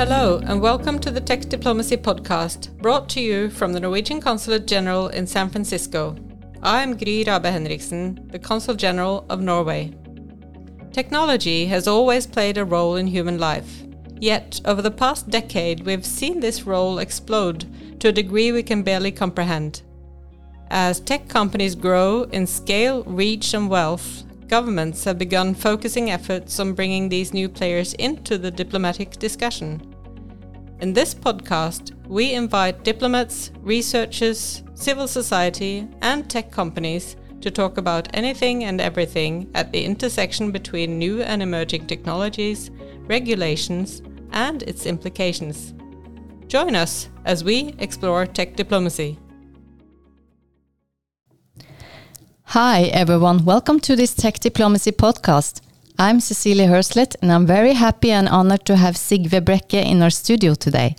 Hello, and welcome to the Tech Diplomacy Podcast, brought to you from the Norwegian Consulate General in San Francisco. I am Gry Rabe Henriksen, the Consul General of Norway. Technology has always played a role in human life. Yet, over the past decade, we've seen this role explode to a degree we can barely comprehend. As tech companies grow in scale, reach, and wealth, governments have begun focusing efforts on bringing these new players into the diplomatic discussion. In this podcast, we invite diplomats, researchers, civil society, and tech companies to talk about anything and everything at the intersection between new and emerging technologies, regulations, and its implications. Join us as we explore tech diplomacy. Hi, everyone. Welcome to this Tech Diplomacy podcast. I'm Cecilia Hørslet, and I'm very happy and honored to have Sigve Brekke in our studio today.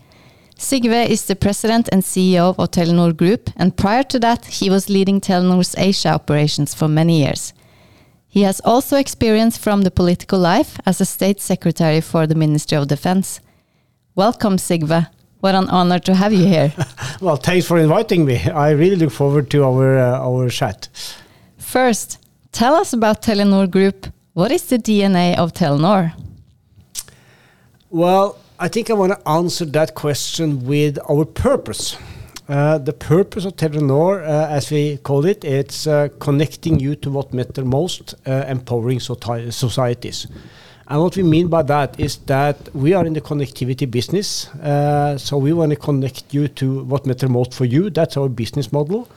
Sigve is the president and CEO of Telenor Group, and prior to that, he was leading Telenor's Asia operations for many years. He has also experience from the political life as a state secretary for the Ministry of Defense. Welcome, Sigve. What an honor to have you here. well, thanks for inviting me. I really look forward to our uh, our chat. First, tell us about Telenor Group. What is the DNA of Telenor? Well, I think I want to answer that question with our purpose. Uh, the purpose of Telenor, uh, as we call it, it's uh, connecting you to what matters most, uh, empowering societies. And what we mean by that is that we are in the connectivity business, uh, so we want to connect you to what matters most for you. That's our business model.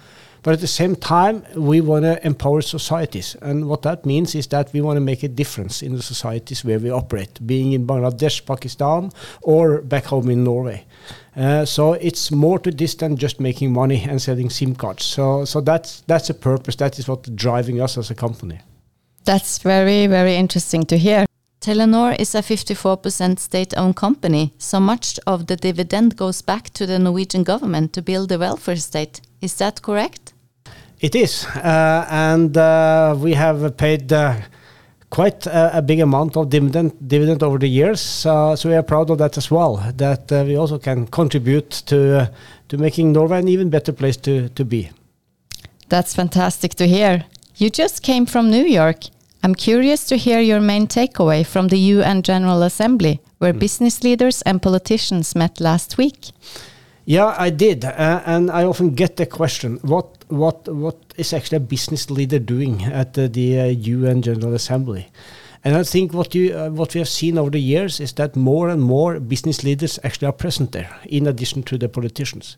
But at the same time, we want to empower societies. And what that means is that we want to make a difference in the societies where we operate, being in Bangladesh, Pakistan, or back home in Norway. Uh, so it's more to this than just making money and selling SIM cards. So, so that's that's the purpose. That is what's driving us as a company. That's very very interesting to hear. Telenor is a 54% state-owned company, so much of the dividend goes back to the Norwegian government to build the welfare state. Is that correct? It is, uh, and uh, we have paid uh, quite a, a, big amount of dividend dividend over the years. so we are proud of that as well. That uh, we also can contribute to uh, to making Norway an even better place to to be. That's fantastic to hear. You just came from New York. I'm curious to hear your main takeaway from the UN General Assembly, where mm. business leaders and politicians met last week. Yeah, I did, uh, and I often get the question: what what what is actually a business leader doing at the, the uh, UN General Assembly? And I think what you uh, what we have seen over the years is that more and more business leaders actually are present there, in addition to the politicians.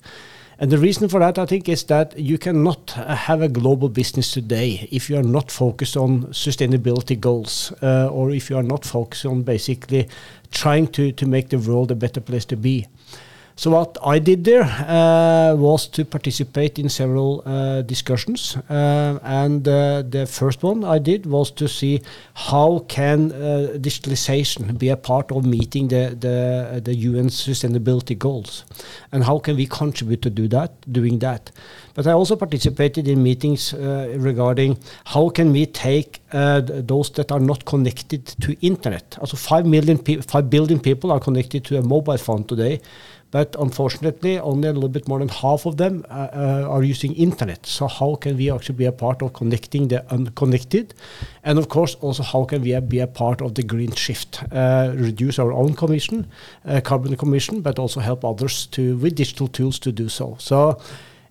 And the reason for that, I think, is that you cannot uh, have a global business today if you are not focused on sustainability goals, uh, or if you are not focused on basically trying to to make the world a better place to be. So what I did there uh, was to participate in several uh, discussions, uh, and uh, the first one I did was to see how can uh, digitalization be a part of meeting the the, the UN sustainability goals, and how can we contribute to do that, doing that. But I also participated in meetings uh, regarding how can we take those that are not connected to internet. Also, five million, five billion people are connected to a mobile phone today. But unfortunately, only a little bit more than half of them uh, uh, are using internet. So how can we actually be a part of connecting the unconnected? And of course, also how can we be a part of the green shift, uh, reduce our own commission, uh, carbon commission, but also help others to with digital tools to do so. So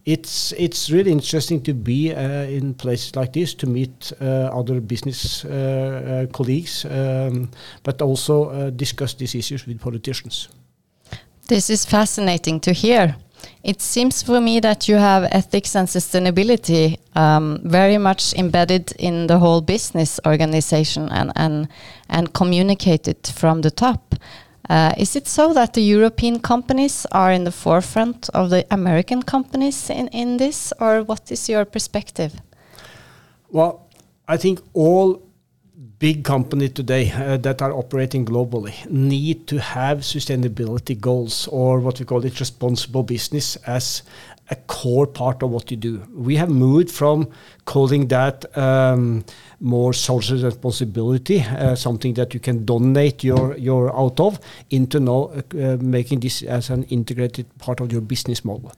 it's it's really interesting to be uh, in places like this to meet uh, other business uh, uh colleagues, um, but also uh, discuss these issues with politicians. This is fascinating to hear. It seems for me that you have ethics and sustainability um, very much embedded in the whole business organization and and and communicated from the top. Uh, is it so that the European companies are in the forefront of the American companies in, in this, or what is your perspective? Well, I think all big company today uh, that are operating globally need to have sustainability goals or what we call it responsible business as a core part of what you do. We have moved from calling that um, more social responsibility, uh, something that you can donate your your out of, into now uh, making this as an integrated part of your business model.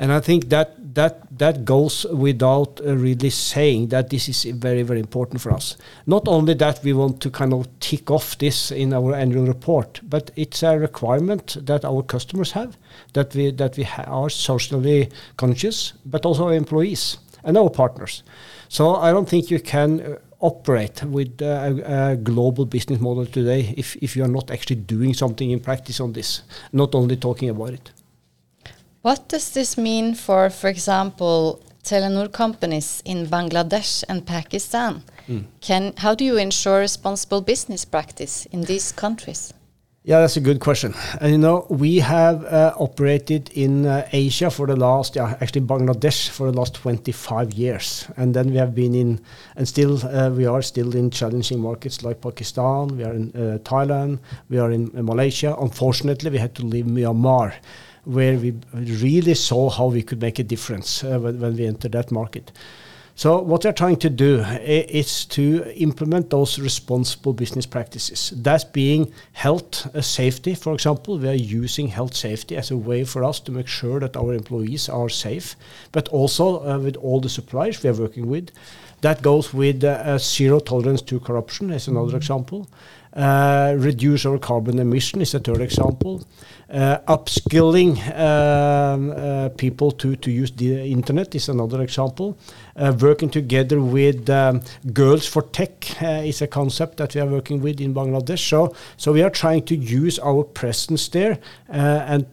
And I think that that that goes without uh, really saying that this is very very important for us. Not only that we want to kind of tick off this in our annual report, but it's a requirement that our customers have that we that we are socially conscious, but also our employees and our partners. So I don't think you can. Uh, operate with uh, a, a, global business model today if, if you are not actually doing something in practice on this, not only talking about it. What does this mean for, for example, Telenor companies in Bangladesh and Pakistan? Mm. Can how do you ensure responsible business practice in these countries? Yeah, that's a good question. And you know, we have uh, operated in uh, Asia for the last, yeah, actually Bangladesh for the last 25 years, and then we have been in, and still uh, we are still in challenging markets like Pakistan. We are in uh, Thailand. We are in Malaysia. Unfortunately, we had to leave Myanmar where we really saw how we could make a difference uh, when, when, we entered that market. So what we're trying to do is to implement those responsible business practices. That's being health uh, safety, for example. We are using health safety as a way for us to make sure that our employees are safe, but also uh, with all the suppliers we are working with. That goes with uh, zero tolerance to corruption as another mm-hmm. example. Uh, reduce our carbon emission is a third example. Uh, upskilling um, uh, people to, to use the internet is another example. Uh, working together with um, Girls for Tech is a concept that we are working with in Bangladesh. So, so we are trying to use our presence there, and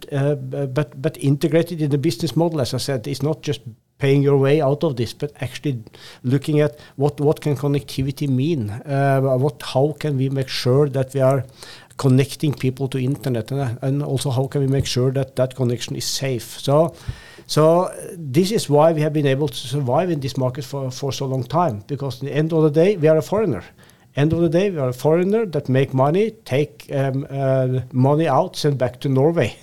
but but integrated in the business model. As I said, it's not just paying your way out of this, but actually looking at what what can connectivity mean? Uh, what how can we make sure that we are connecting people to internet, and, and also how can we make sure that that connection is safe? So. So this is why we have been able to survive in this market for, for so long time, because at the end of the day, we are a foreigner. End of the day, we are a foreigner that make money, take um, uh, money out, send back to Norway.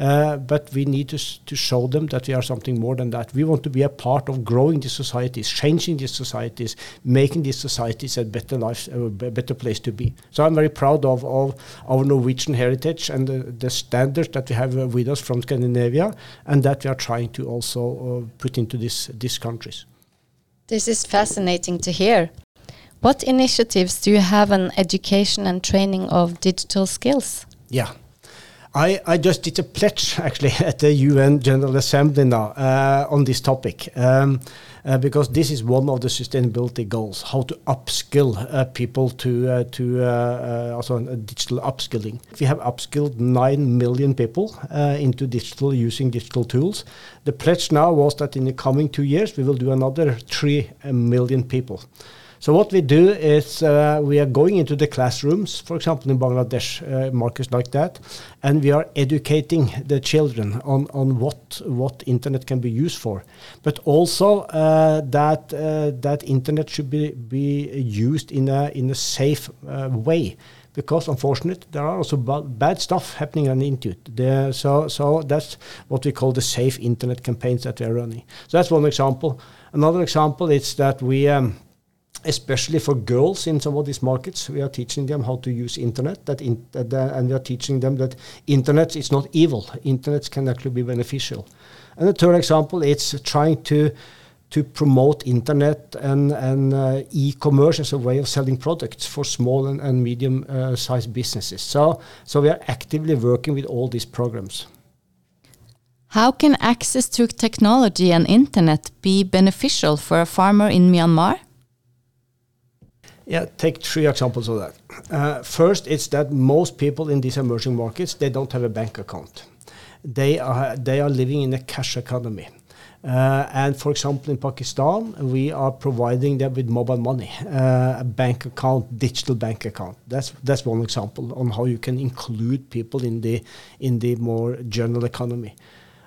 Uh, but we need to, to show them that we are something more than that. We want to be a part of growing these societies, changing these societies, making these societies a better life, a better place to be. So I'm very proud of, of our Norwegian heritage and the, the standards that we have uh, with us from Scandinavia, and that we are trying to also uh, put into this, these countries. This is fascinating to hear. What initiatives do you have on education and training of digital skills? Yeah, I, I just did a pledge actually at the UN General Assembly now uh, on this topic. Um, uh, because this is one of the sustainability goals: how to upskill uh, people to uh, to uh, uh, also digital upskilling. We have upskilled nine million people into digital using digital tools. The pledge now was that in the coming two years we will do another three million people. So what we do is uh, we are going into the classrooms, for example, in Bangladesh, uh, markets like that, and we are educating the children on, on what what internet can be used for, but also uh, that uh, that internet should be be used in a in a safe uh, way because unfortunately there are also bad stuff happening on the internet. so, so that's what we call the safe internet campaigns that we are running. So that's one example. Another example is that we um, especially for girls in some of these markets. We are teaching them how to use internet, that in, uh, and we are teaching them that internet is not evil. Internet can actually be beneficial. And the third example, it's trying to to promote internet and, and uh, e-commerce as a way of selling products for small and, and medium-sized uh, businesses. So, so we are actively working with all these programs. How can access to technology and internet be beneficial for a farmer in Myanmar? Yeah, take three examples of that. Uh, first, it's that most people in these emerging markets they don't have a bank account. They are they are living in a cash economy. Uh, and for example, in Pakistan, we are providing them with mobile money, uh, a bank account, digital bank account. That's that's one example on how you can include people in the in the more general economy.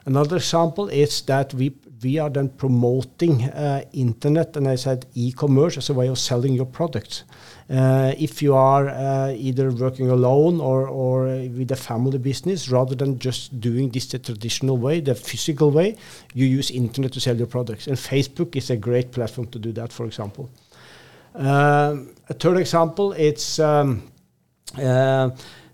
Another example is that we are then promoting uh, internet and I said e-commerce as a way of selling your products. Uh, if you are uh, either working alone or, with a family business, rather than just doing this the traditional way, the physical way, you use internet to sell your products. And Facebook is a great platform to do that, for example. Um, a third example, it's um,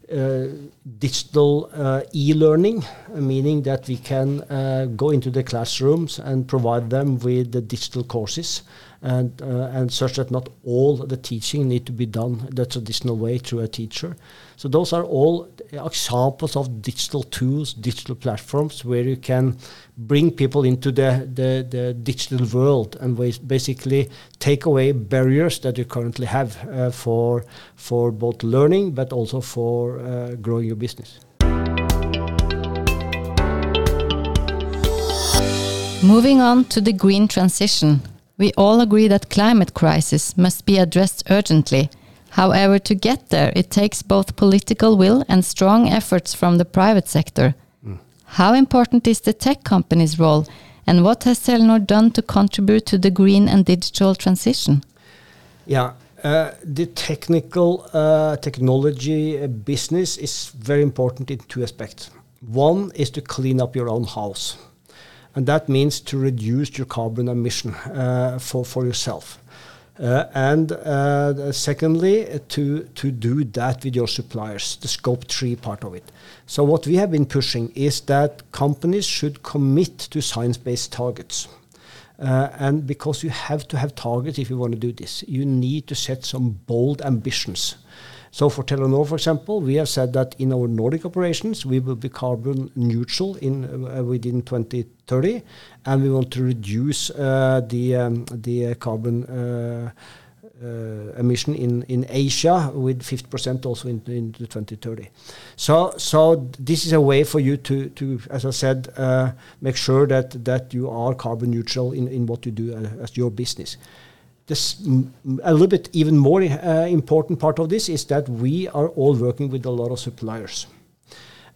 digital uh, e-learning, meaning that we can uh, go into the classrooms and provide them with the digital courses and, uh, and such that not all the teaching need to be done the traditional way through a teacher. So those are all examples of digital tools, digital platforms where you can bring people into the, the, the digital world and basically take away barriers that you currently have uh, for, for both learning but also for uh, growing your business. Moving on to the green transition. We all agree that climate crisis must be addressed urgently. However, to get there, it takes both political will and strong efforts from the private sector. Mm. How important is the tech company's role, and what has Telenor done to contribute to the green and digital transition? Yeah, uh, the technical uh, technology uh, business is very important in two aspects. One is to clean up your own house and that means to reduce your carbon emission uh, for, for yourself. Uh, and uh, secondly, to, to do that with your suppliers, the scope 3 part of it. So, what we have been pushing is that companies should commit to science based targets. Uh, and because you have to have targets if you want to do this, you need to set some bold ambitions. So for Telenor, for example, we have said that in our Nordic operations, we will be carbon neutral in uh, within 2030, and we want to reduce uh, the um, the carbon uh, emission in, Asia with 50% also in, in 2030. So, so this is a way for you to, as I said, make sure that, you are carbon neutral in, what you do as your business this a little bit even more uh, important part of this is that we are all working with a lot of suppliers.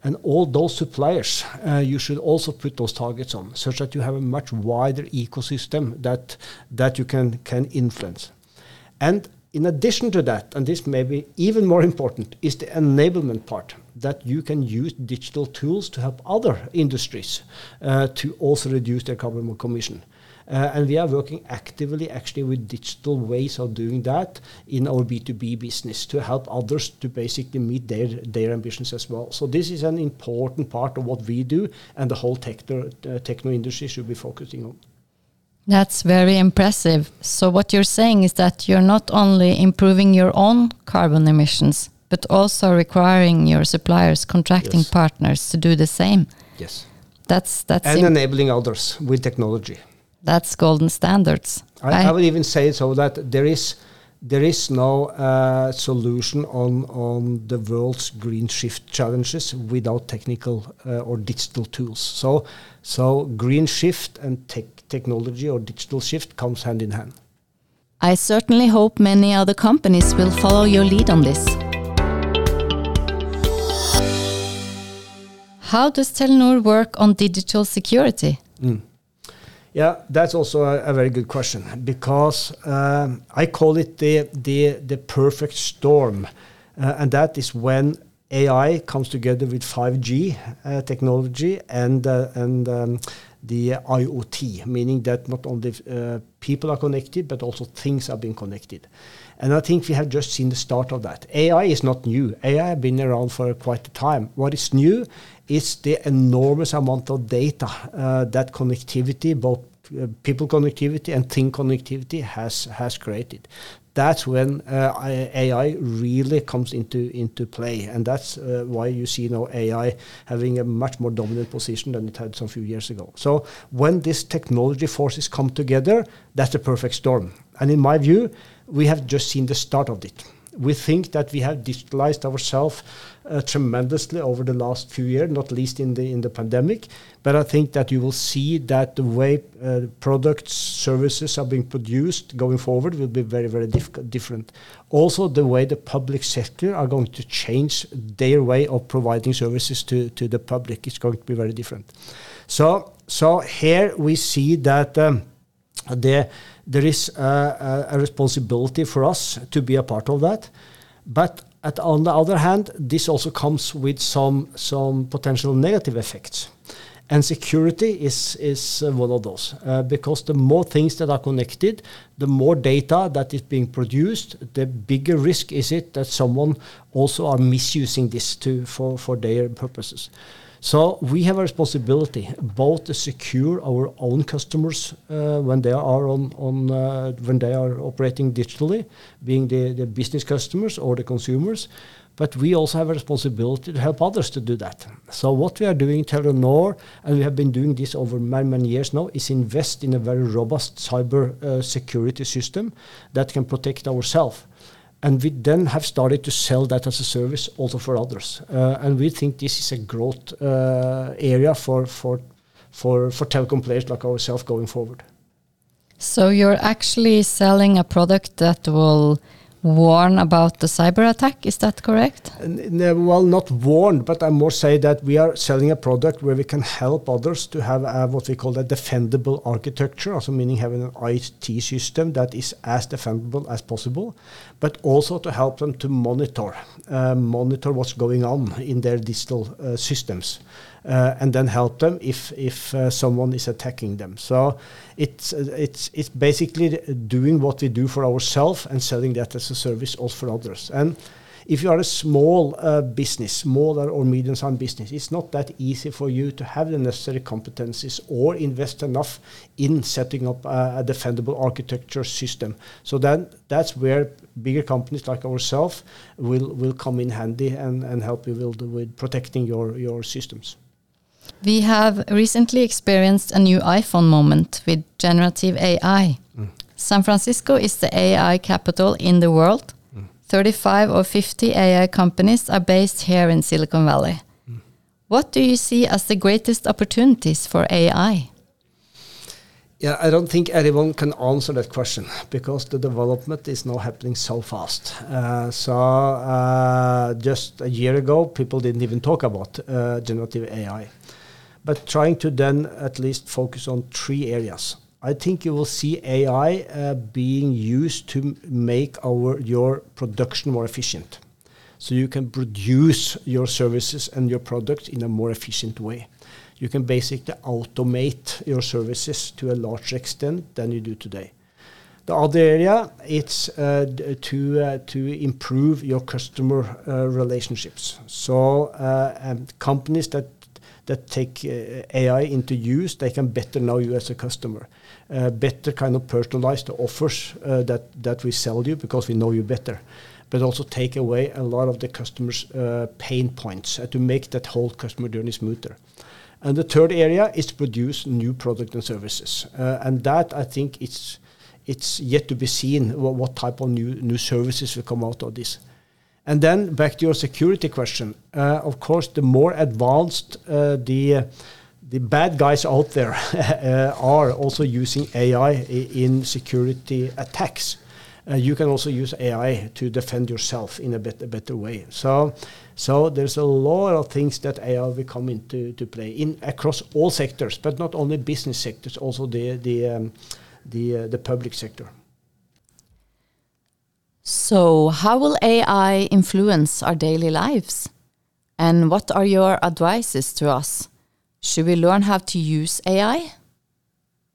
And all those suppliers, uh, you should also put those targets on, such that you have a much wider ecosystem that that you can can influence. And in addition to that, and this may be even more important, is the enablement part that you can use digital tools to help other industries uh, to also reduce their carbon emission. Uh, and we are working actively actually with digital ways of doing that in our B2B business to help others to basically meet their, their ambitions as well. So this is an important part of what we do and the whole techno, uh, techno industry should be focusing on. That's very impressive. So what you're saying is that you're not only improving your own carbon emissions, but also requiring your suppliers, contracting yes. partners to do the same. Yes. That's that's and enabling others with technology that's golden standards. I, I, would even say so that there is there is no uh, solution on on the world's green shift challenges without technical uh, or digital tools. So so green shift and tech technology or digital shift comes hand in hand. I certainly hope many other companies will follow your lead on this. How does Telenor work on digital security? Mm. Yeah, that's also a, a very good question because um, I call it the the the perfect storm, uh, and that is when AI comes together with 5G uh, technology and uh, and um, the IoT, meaning that not only uh, people are connected but also things are being connected. And I think we have just seen the start of that. AI is not new. AI has been around for quite a time. What is new is the enormous amount of data uh, that connectivity, both uh, people connectivity and thing connectivity, has has created. That's when uh, AI really comes into into play, and that's uh, why you see now AI having a much more dominant position than it had some few years ago. So when these technology forces come together, that's the perfect storm. And in my view, we have just seen the start of it. We think that we have digitalized ourselves uh, tremendously over the last few years, not least in the in the pandemic. But I think that you will see that the way uh, products, services are being produced going forward will be very, very different. Also, the way the public sector are going to change their way of providing services to, to the public is going to be very different. So, so here we see that um, there, there is a, a responsibility for us to be a part of that. But at, on the other hand, this also comes with some, some potential negative effects. And security is, is uh, one of those uh, because the more things that are connected, the more data that is being produced, the bigger risk is it that someone also are misusing this to, for, for their purposes. So we have a responsibility both to secure our own customers uh, when they are on, on uh, when they are operating digitally, being the, the business customers or the consumers, but we also have a responsibility to help others to do that. So what we are doing in Telenor, and we have been doing this over many, many years now, is invest in a very robust cyber uh, security system that can protect ourselves. And we then have started to sell that as a service also for others. Uh, and we think this is a growth uh, area for, for, for, for telecom players like ourselves going forward. So you're actually selling a product that will warn about the cyber attack. Is that correct? well, not warn, but I more say that we are selling a product where we can help others to have a, what we call a defendable architecture, also meaning having an IT system that is as defendable as possible, but also to help them to monitor, uh, monitor what's going on in their digital uh, systems and then help them if if uh, someone is attacking them. So it's uh, it's it's basically doing what we do for ourselves and selling that as a service also for others. And if you are a small uh, business, smaller or medium-sized business, it's not that easy for you to have the necessary competencies or invest enough in setting up a, a defendable architecture system. So then that's where bigger companies like ourselves will will come in handy and, and help you with, with protecting your, your systems. We have recently experienced a new iPhone moment with generative AI. Mm. San Francisco is the AI capital in the world. Mm. 35 or 50 AI companies are based here in Silicon Valley. Mm. What do you see as the greatest opportunities for AI? Yeah, I don't think anyone can answer that question because the development is now happening so fast. Uh, so uh, just a year ago, people didn't even talk about uh, generative AI but trying to then at least focus on three areas. I think you will see AI uh, being used to make our your production more efficient. So you can produce your services and your products in a more efficient way. You can basically automate your services to a larger extent than you do today. The other area it's uh, to uh, to improve your customer uh, relationships. So uh, um, companies that that take uh, AI into use, they can better know you as a customer. Uh, better kind of personalize the offers that, that we sell you because we know you better. But also take away a lot of the customer's pain points to make that whole customer journey smoother. And the third area is to produce new products and services. Uh, and that I think it's it's yet to be seen what, type of new new services will come out of this. And then back to your security question. Uh, of course, the more advanced uh, the bad guys out there are also using AI in security attacks. Uh, you can also use AI to defend yourself in a, a better way. So, so there's a lot of things that AI will come into to play in across all sectors, but not only business sectors, also the the um, the uh, the public sector. So, how will AI influence our daily lives? And what are your advices to us? Should we learn how to use AI?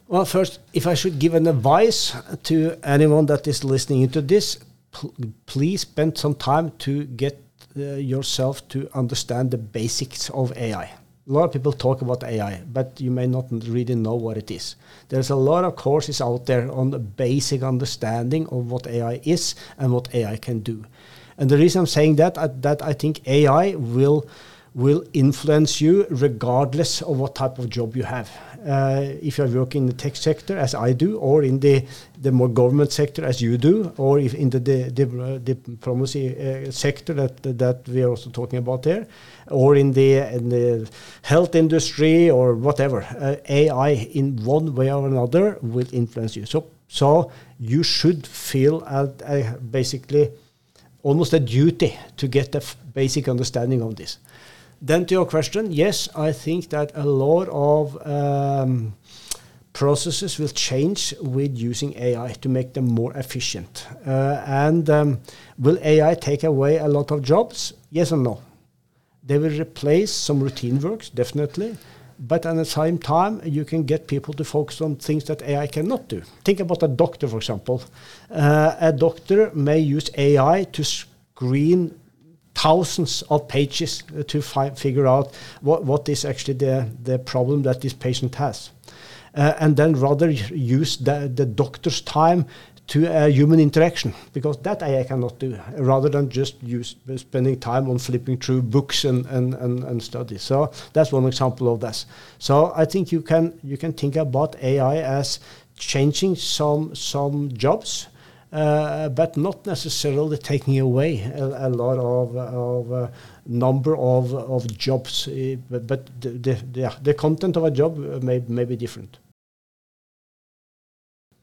Well, first, if I should give an advice to anyone that is listening to this, pl please spend some time to get uh, yourself to understand the basics of AI a lot of people talk about AI, but you may not really know what it is. There's a lot of courses out there on the basic understanding of what AI is and what AI can do. And the reason I'm saying that, uh, that I think AI will will influence you regardless of what type of job you have. Uh, if you're working in the tech sector, as I do, or in the, the more government sector, as you do, or if in the, the, the diplomacy uh, sector that, that we are also talking about here, or in the, in the health industry or whatever, uh, AI in one way or another will influence you. So, so you should feel basically almost a duty to get a basic understanding of this. Then to your question, yes, I think that a lot of um, processes will change with using AI to make them more efficient. Uh, and um, will AI take away a lot of jobs? Yes and no. They will replace some routine works, definitely. But at the same time, you can get people to focus on things that AI cannot do. Think about a doctor, for example. Uh, a doctor may use AI to screen thousands of pages uh, to figure out what, what is actually the, the problem that this patient has. Uh, and then rather use the, the doctor's time to a human interaction because that AI cannot do rather than just use uh, spending time on flipping through books and, and, and, and studies. So that's one example of this. So I think you can you can think about AI as changing some some jobs uh, but not necessarily taking away a, a lot of, of uh, number of, of jobs. Uh, but, the, the, the, the, content of a job may, may be different.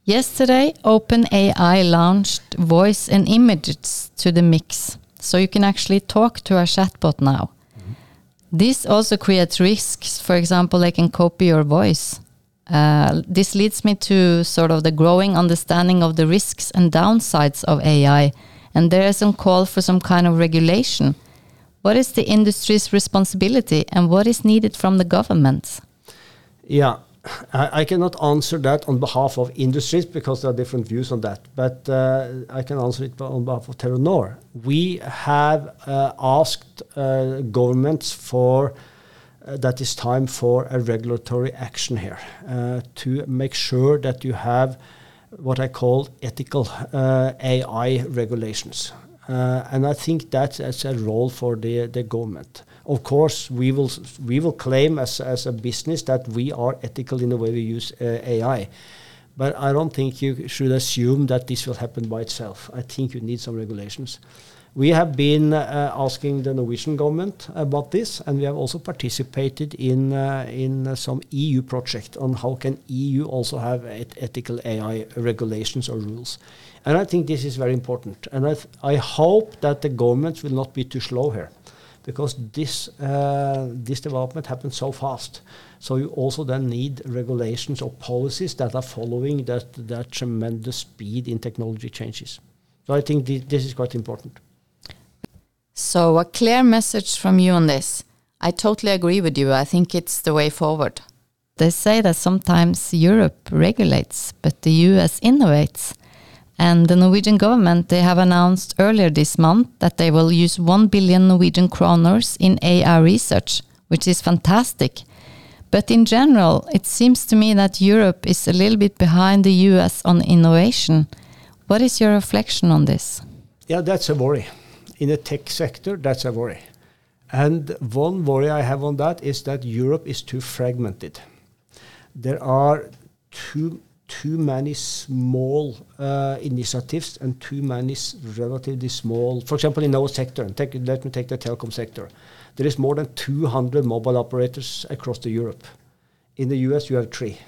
Yesterday, OpenAI launched voice and images to the mix, so you can actually talk to a chatbot now. Mm -hmm. This also creates risks. For example, they can copy your voice. Uh, this leads me to sort of the growing understanding of the risks and downsides of AI, and there is some call for some kind of regulation. What is the industry's responsibility, and what is needed from the governments? Yeah, I, I cannot answer that on behalf of industries because there are different views on that. But uh, I can answer it on behalf of Telenor. We have uh, asked uh, governments for that it's time for a regulatory action here uh, to make sure that you have what I call ethical uh, AI regulations. and I think that's, that's a role for the, the government. Of course, we will we will claim as, as a business that we are ethical in the way we use AI. But I don't think you should assume that this will happen by itself. I think you need some regulations. We have been uh, asking the Norwegian government about this, and we have also participated in uh, in some EU project on how can EU also have et ethical AI regulations or rules. And I think this is very important. And I, I hope that the governments will not be too slow here, because this uh, this development happens so fast. So you also then need regulations or policies that are following that that tremendous speed in technology changes. So I think th this is quite important. So, a clear message from you on this. I totally agree with you. I think it's the way forward. They say that sometimes Europe regulates, but the US innovates. And the Norwegian government, they have announced earlier this month that they will use 1 billion Norwegian kroners in AI research, which is fantastic. But in general, it seems to me that Europe is a little bit behind the US on innovation. What is your reflection on this? Yeah, that's a worry in the tech sector, that's a worry. And one worry I have on that is that Europe is too fragmented. There are too too many small uh, initiatives and too many relatively small. For example, in our sector, take, let me take the telecom sector. There is more than 200 mobile operators across the Europe. In the US, you have three.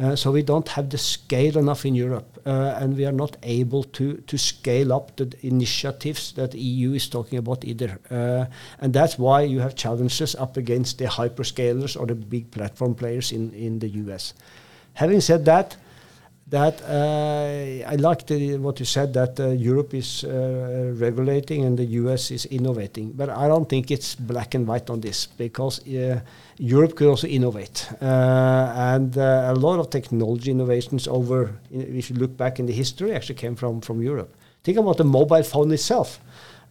Uh, so we don't have the scale enough in Europe, uh, and we are not able to to scale up the initiatives that the EU is talking about either. Uh, and that's why you have challenges up against the hyperscalers or the big platform players in in the US. Having said that, that uh, I like what you said that uh, Europe is uh, regulating and the US is innovating, but I don't think it's black and white on this because Europe could also innovate, and a lot of technology innovations over, if you look back in the history, actually came from from Europe. Think about the mobile phone itself.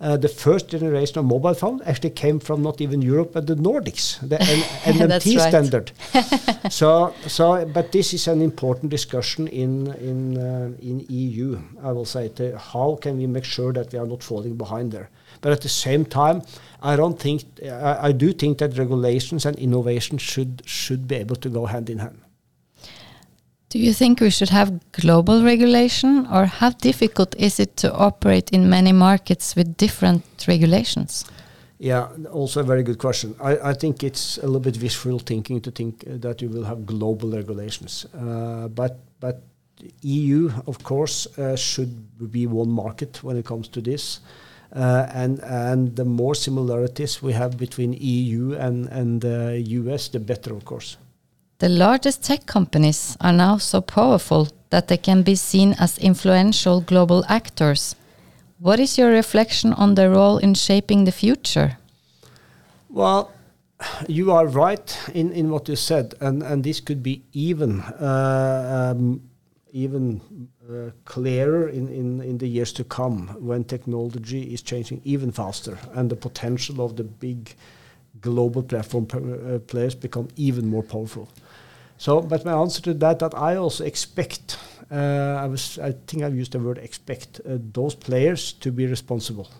Uh, the first generation of mobile phone actually came from not even Europe but the Nordics, the NMT standard. so, so, but this is an important discussion in in uh, in EU. I will say, to how can we make sure that we are not falling behind there? But at the same time, I don't think I, I do think that regulations and innovation should should be able to go hand in hand. Do you think we should have global regulation, or how difficult is it to operate in many markets with different regulations? Yeah, also a very good question. I, I think it's a little bit wishful thinking to think uh, that you will have global regulations. Uh, but but EU, of course, uh, should be one market when it comes to this. Uh, and and the more similarities we have between EU and and the US, the better, of course. The largest tech companies are now so powerful that they can be seen as influential global actors. What is your reflection on their role in shaping the future? Well, you are right in, in what you said, and, and this could be even uh, um, even uh, clearer in, in, in the years to come when technology is changing even faster and the potential of the big global platform uh, players become even more powerful. So, but my answer to that, that I also expect, uh, I was, I think I've used the word expect, uh, those players to be responsible.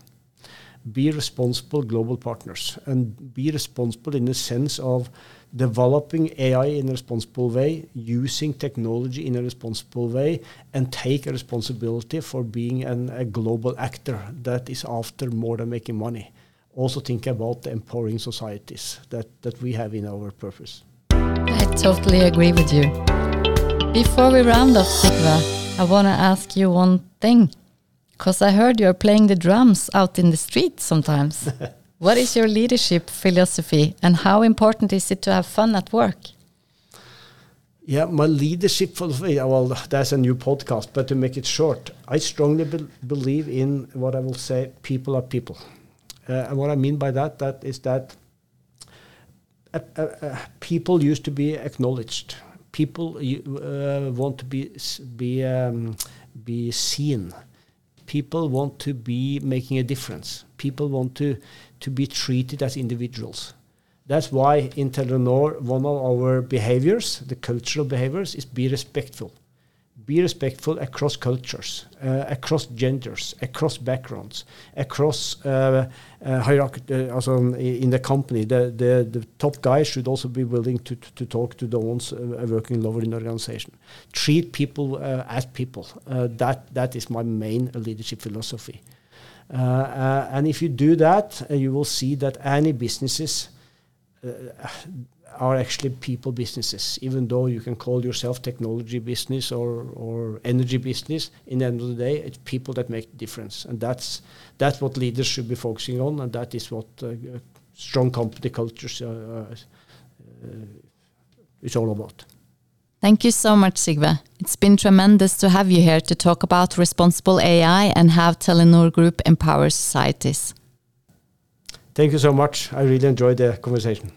Be responsible global partners and be responsible in the sense of developing AI in a responsible way, using technology in a responsible way, and take a responsibility for being an, a global actor that is after more than making money. Also think about the empowering societies that, that we have in our purpose. I totally agree with you. Before we round off, Sigve, I want to ask you one thing. Because I heard you're playing the drums out in the street sometimes. what is your leadership philosophy and how important is it to have fun at work? Yeah, my leadership philosophy, well, that's a new podcast, but to make it short, I strongly be believe in what I will say people are people. Uh, and what I mean by that, that is that Uh, uh, uh, people used to be acknowledged. People want to be be um, be seen. People want to be making a difference. People want to to be treated as individuals. That's why in Telenor, one of our behaviors, the cultural behaviors, is be respectful be respectful across cultures, uh, across genders, across backgrounds, across uh, uh, hierarchy. Uh, also in the company, the, the, the top guys should also be willing to, to, to talk to the ones uh, working lower in the organization. Treat people uh, as people. that that is my main leadership philosophy. and if you do that, you will see that any businesses are actually people businesses. Even though you can call yourself technology business or, or energy business, in the end of the day, it's people that make the difference. And that's, that's what leaders should be focusing on, and that is what uh, strong company cultures uh, uh, is all about. Thank you so much, Sigve. It's been tremendous to have you here to talk about responsible AI and how Telenor Group empowers societies. Thank you so much. I really enjoyed the conversation.